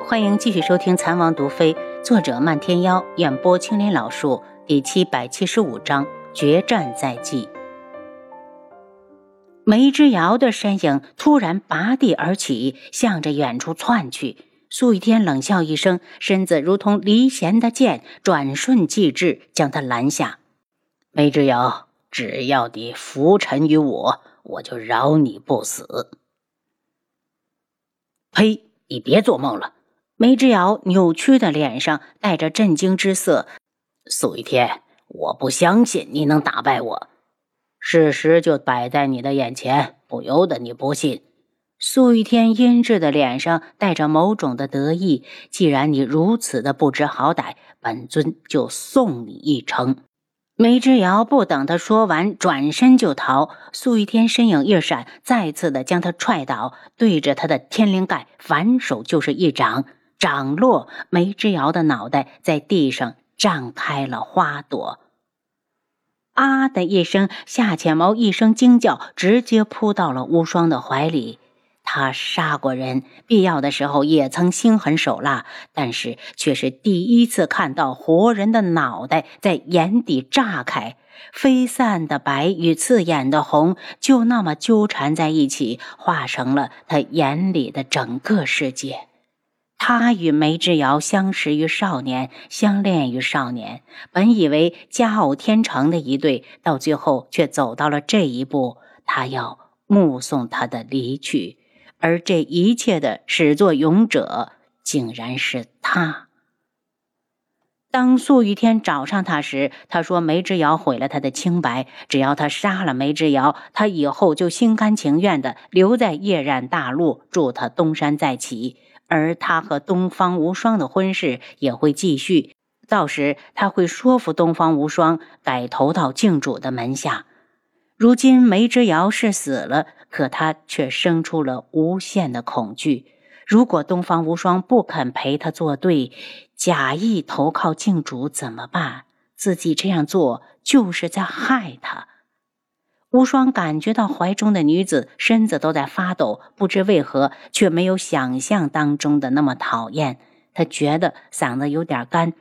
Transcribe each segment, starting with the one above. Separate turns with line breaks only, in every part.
欢迎继续收听《残王毒妃》，作者漫天妖，演播青莲老树，第七百七十五章决战在即。梅之遥的身影突然拔地而起，向着远处窜去。苏雨天冷笑一声，身子如同离弦的箭，转瞬即至，将他拦下。
梅之遥，只要你浮沉于我，我就饶你不死。
呸！你别做梦了。梅之遥扭曲的脸上带着震惊之色。
苏一天，我不相信你能打败我。事实就摆在你的眼前，不由得你不信。
苏一天阴鸷的脸上带着某种的得意。既然你如此的不知好歹，本尊就送你一程。梅之遥不等他说完，转身就逃。苏玉天身影一闪，再次的将他踹倒，对着他的天灵盖反手就是一掌。掌落，梅之遥的脑袋在地上绽开了花朵。啊的一声，夏浅毛一声惊叫，直接扑到了无双的怀里。他杀过人，必要的时候也曾心狠手辣，但是却是第一次看到活人的脑袋在眼底炸开，飞散的白与刺眼的红就那么纠缠在一起，化成了他眼里的整个世界。他与梅之遥相识于少年，相恋于少年。本以为佳偶天成的一对，到最后却走到了这一步。他要目送他的离去，而这一切的始作俑者，竟然是他。当素玉天找上他时，他说梅之遥毁了他的清白，只要他杀了梅之遥，他以后就心甘情愿的留在夜染大陆，助他东山再起。而他和东方无双的婚事也会继续，到时他会说服东方无双改投到靖主的门下。如今梅之遥是死了，可他却生出了无限的恐惧。如果东方无双不肯陪他作对，假意投靠靖主怎么办？自己这样做就是在害他。无双感觉到怀中的女子身子都在发抖，不知为何，却没有想象当中的那么讨厌。他觉得嗓子有点干。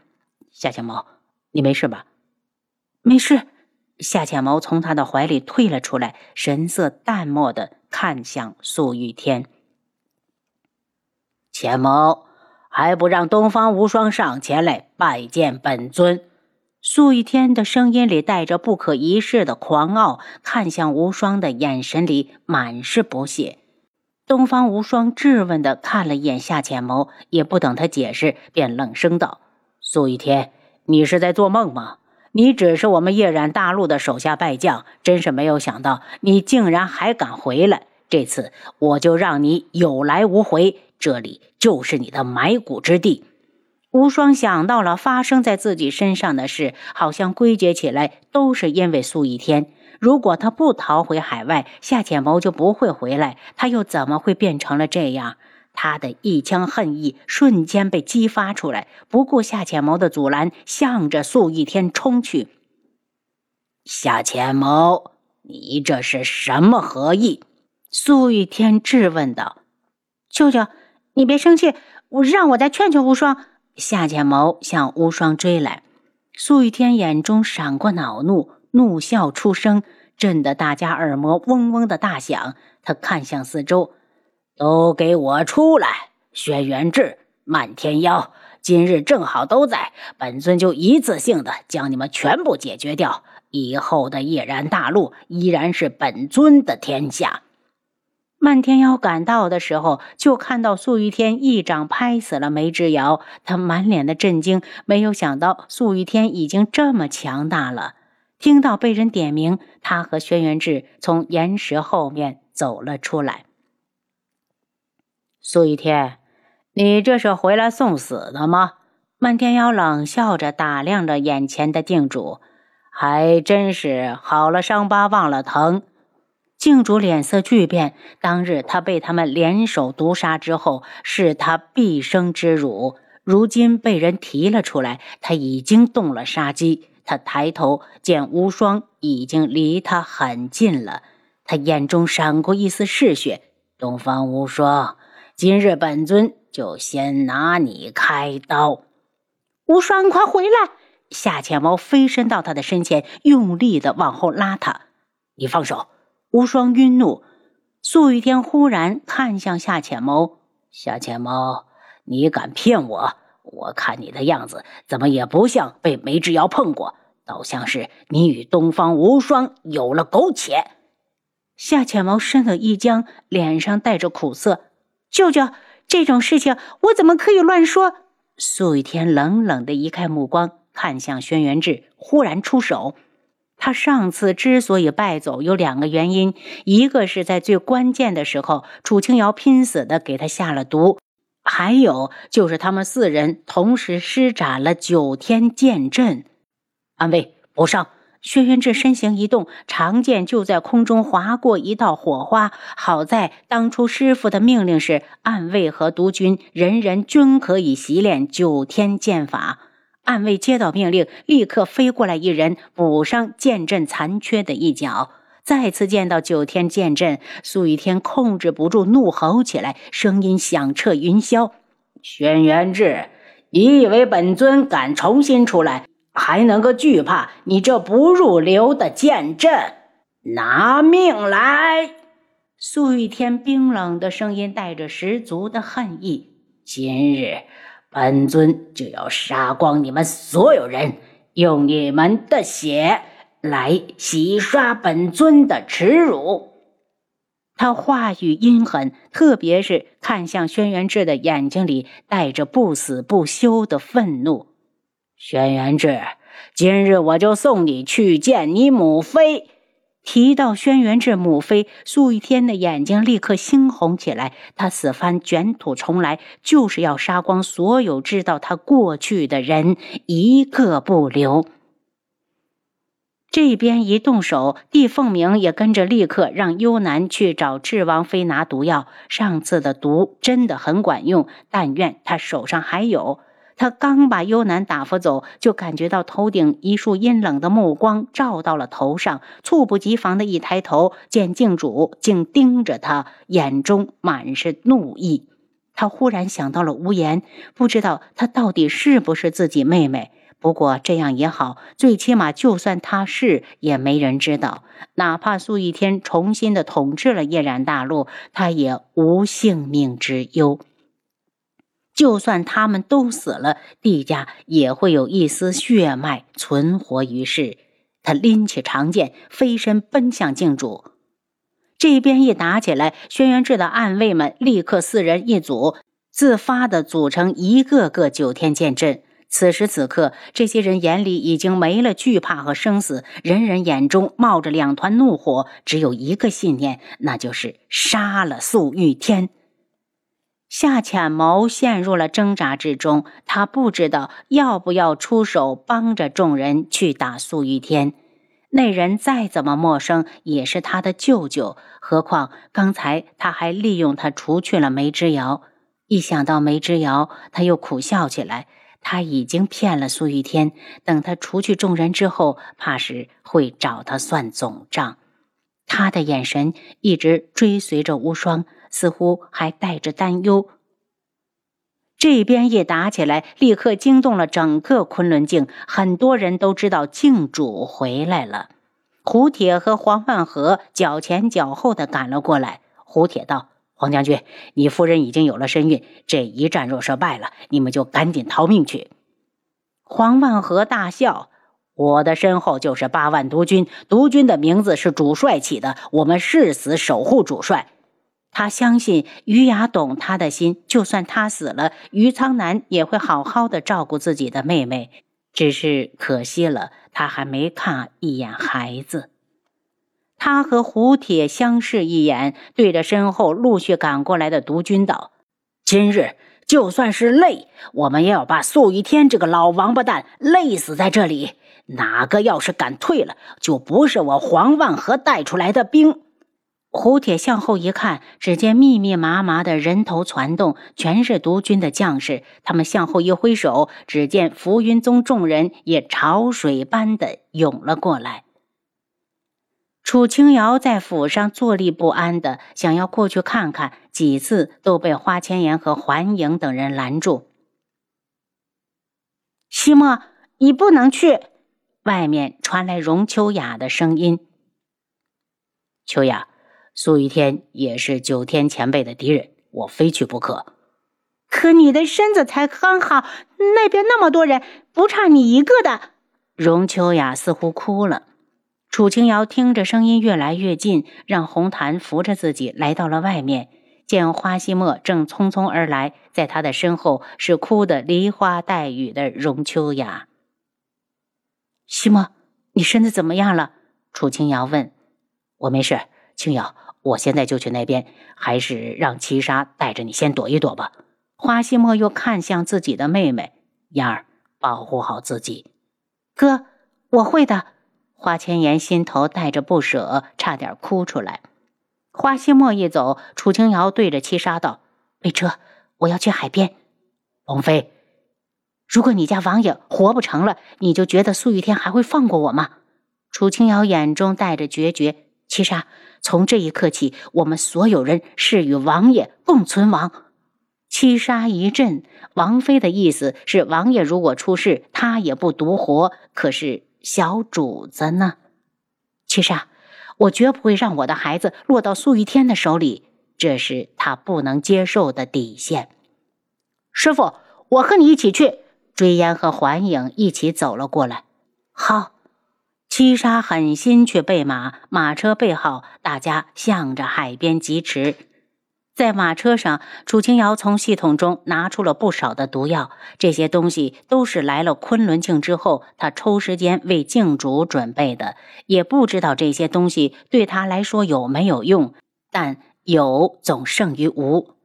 夏浅毛，你没事吧？没事。夏浅毛从他的怀里退了出来，神色淡漠的看向苏玉天。
浅毛，还不让东方无双上前来拜见本尊？
苏一天的声音里带着不可一世的狂傲，看向无双的眼神里满是不屑。东方无双质问的看了一眼夏浅谋，也不等他解释，便冷声道：“
苏一天，你是在做梦吗？你只是我们夜染大陆的手下败将，真是没有想到你竟然还敢回来。这次我就让你有来无回，这里就是你的埋骨之地。”
无双想到了发生在自己身上的事，好像归结起来都是因为苏一天。如果他不逃回海外，夏浅谋就不会回来，他又怎么会变成了这样？他的一腔恨意瞬间被激发出来，不顾夏浅谋的阻拦，向着苏一天冲去。
夏浅谋，你这是什么何意？
苏一天质问道。舅舅，你别生气，我让我再劝劝无双。夏浅谋向无双追来，苏雨天眼中闪过恼怒，怒笑出声，震得大家耳膜嗡嗡的大响。他看向四周，
都给我出来！轩辕志、漫天妖，今日正好都在，本尊就一次性的将你们全部解决掉。以后的夜然大陆依然是本尊的天下。
漫天妖赶到的时候，就看到素玉天一掌拍死了梅之遥，他满脸的震惊，没有想到素玉天已经这么强大了。听到被人点名，他和轩辕志从岩石后面走了出来。
素玉天，你这是回来送死的吗？
漫天妖冷笑着打量着眼前的定主，
还真是好了伤疤忘了疼。
靖主脸色巨变，当日他被他们联手毒杀之后，是他毕生之辱。如今被人提了出来，他已经动了杀机。他抬头见无双已经离他很近了，他眼中闪过一丝嗜血。
东方无双，今日本尊就先拿你开刀。
无双，快回来！
夏浅猫飞身到他的身前，用力的往后拉他。
你放手！
无双晕怒。素玉天忽然看向夏浅谋：“
夏浅谋，你敢骗我？我看你的样子，怎么也不像被梅之遥碰过，倒像是你与东方无双有了苟且。”
夏浅谋身子一僵，脸上带着苦涩：“舅舅，这种事情我怎么可以乱说？”
素玉天冷冷的移开目光，看向轩辕志，忽然出手。他上次之所以败走，有两个原因：一个是在最关键的时候，楚清瑶拼死的给他下了毒；还有就是他们四人同时施展了九天剑阵。
安卫不上。轩辕志身形一动，长剑就在空中划过一道火花。好在当初师傅的命令是，暗卫和毒君人人均可以习练九天剑法。暗卫接到命令，立刻飞过来一人，补上剑阵残缺的一角。再次见到九天剑阵，苏雨天控制不住怒吼起来，声音响彻云霄：“
轩辕志，你以为本尊敢重新出来，还能够惧怕你这不入流的剑阵？拿命来！”
苏雨天冰冷的声音带着十足的恨意：“
今日。”本尊就要杀光你们所有人，用你们的血来洗刷本尊的耻辱。
他话语阴狠，特别是看向轩辕志的眼睛里带着不死不休的愤怒。
轩辕志，今日我就送你去见你母妃。
提到轩辕志母妃苏玉天的眼睛立刻猩红起来，他此番卷土重来，就是要杀光所有知道他过去的人，一个不留。这边一动手，帝凤鸣也跟着立刻让幽南去找智王妃拿毒药。上次的毒真的很管用，但愿他手上还有。他刚把幽南打发走，就感觉到头顶一束阴冷的目光照到了头上，猝不及防的一抬头，见镜主竟盯着他，眼中满是怒意。他忽然想到了无言，不知道她到底是不是自己妹妹。不过这样也好，最起码就算她是，也没人知道。哪怕苏一天重新的统治了夜染大陆，他也无性命之忧。就算他们都死了，帝家也会有一丝血脉存活于世。他拎起长剑，飞身奔向镜主。这边一打起来，轩辕志的暗卫们立刻四人一组，自发的组成一个个九天剑阵。此时此刻，这些人眼里已经没了惧怕和生死，人人眼中冒着两团怒火，只有一个信念，那就是杀了素玉天。夏浅谋陷入了挣扎之中，他不知道要不要出手帮着众人去打苏玉天。那人再怎么陌生，也是他的舅舅。何况刚才他还利用他除去了梅之遥。一想到梅之遥，他又苦笑起来。他已经骗了苏玉天，等他除去众人之后，怕是会找他算总账。他的眼神一直追随着无双。似乎还带着担忧。这边一打起来，立刻惊动了整个昆仑镜，很多人都知道镜主回来了。胡铁和黄万和脚前脚后的赶了过来。胡铁道：“黄将军，你夫人已经有了身孕，这一战若是败了，你们就赶紧逃命去。”黄万和大笑：“我的身后就是八万毒军，毒军的名字是主帅起的，我们誓死守护主帅。”他相信于雅懂他的心，就算他死了，于苍南也会好好的照顾自己的妹妹。只是可惜了，他还没看一眼孩子。他和胡铁相视一眼，对着身后陆续赶过来的毒军道：“今日就算是累，我们也要把素玉天这个老王八蛋累死在这里。哪个要是敢退了，就不是我黄万和带出来的兵。”胡铁向后一看，只见密密麻麻的人头攒动，全是毒军的将士。他们向后一挥手，只见浮云宗众人也潮水般的涌了过来。
楚清瑶在府上坐立不安的想要过去看看，几次都被花千颜和环影等人拦住。
西莫，你不能去！外面传来荣秋雅的声音。
秋雅，苏雨天也是九天前辈的敌人，我非去不可。
可你的身子才刚好，那边那么多人，不差你一个的。
荣秋雅似乎哭了。楚清瑶听着声音越来越近，让红檀扶着自己来到了外面。见花希墨正匆匆而来，在他的身后是哭得梨花带雨的荣秋雅。
希墨，你身子怎么样了？
楚清瑶问。
我没事，清瑶，我现在就去那边，还是让七杀带着你先躲一躲吧。
花希墨又看向自己的妹妹
嫣儿，保护好自己。
哥，我会的。
花千颜心头带着不舍，差点哭出来。花希墨一走，楚清瑶对着七杀道：“备车，我要去海边。”
王妃，
如果你家王爷活不成了，你就觉得苏玉天还会放过我吗？楚清瑶眼中带着决绝。七杀，从这一刻起，我们所有人是与王爷共存亡。
七杀一震，王妃的意思是，王爷如果出事，他也不独活。可是。小主子呢？
七杀，我绝不会让我的孩子落到苏玉天的手里，这是他不能接受的底线。师傅，我和你一起去。追烟和环影一起走了过来。
好，七杀狠心去备马，马车备好，大家向着海边疾驰。在马车上，楚清瑶从系统中拿出了不少的毒药，这些东西都是来了昆仑镜之后，他抽时间为镜主准备的。也不知道这些东西对他来说有没有用，但有总胜于无。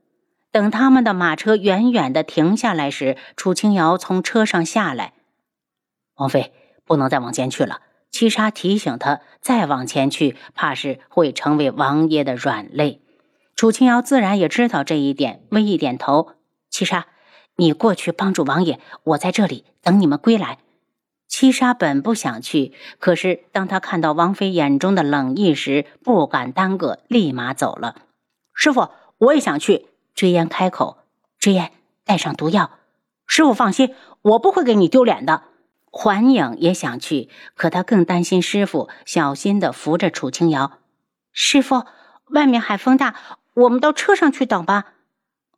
等他们的马车远远的停下来时，楚清瑶从车上下来：“
王妃，不能再往前去了。”
七杀提醒他：“再往前去，怕是会成为王爷的软肋。”楚清瑶自然也知道这一点，微一点头。七杀，你过去帮助王爷，我在这里等你们归来。七杀本不想去，可是当他看到王妃眼中的冷意时，不敢耽搁，立马走了。
师傅，我也想去。追烟开口，追烟带上毒药。师傅放心，我不会给你丢脸的。
环影也想去，可他更担心师傅，小心的扶着楚清瑶。
师傅，外面海风大。我们到车上去等吧。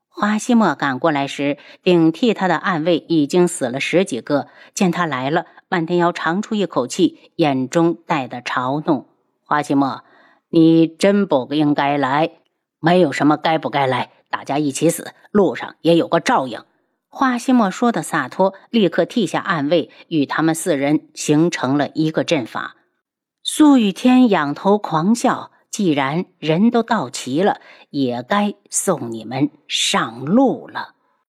花希墨赶过来时，顶替他的暗卫已经死了十几个。见他来了，万天瑶长出一口气，眼中带的嘲弄：“花希墨，你真不应该来。没有什么该不该来，大家一起死，路上也有个照应。”花希墨说的洒脱，立刻替下暗卫，与他们四人形成了一个阵法。苏雨天仰头狂笑。既然人都到齐了，也该送你们上路了。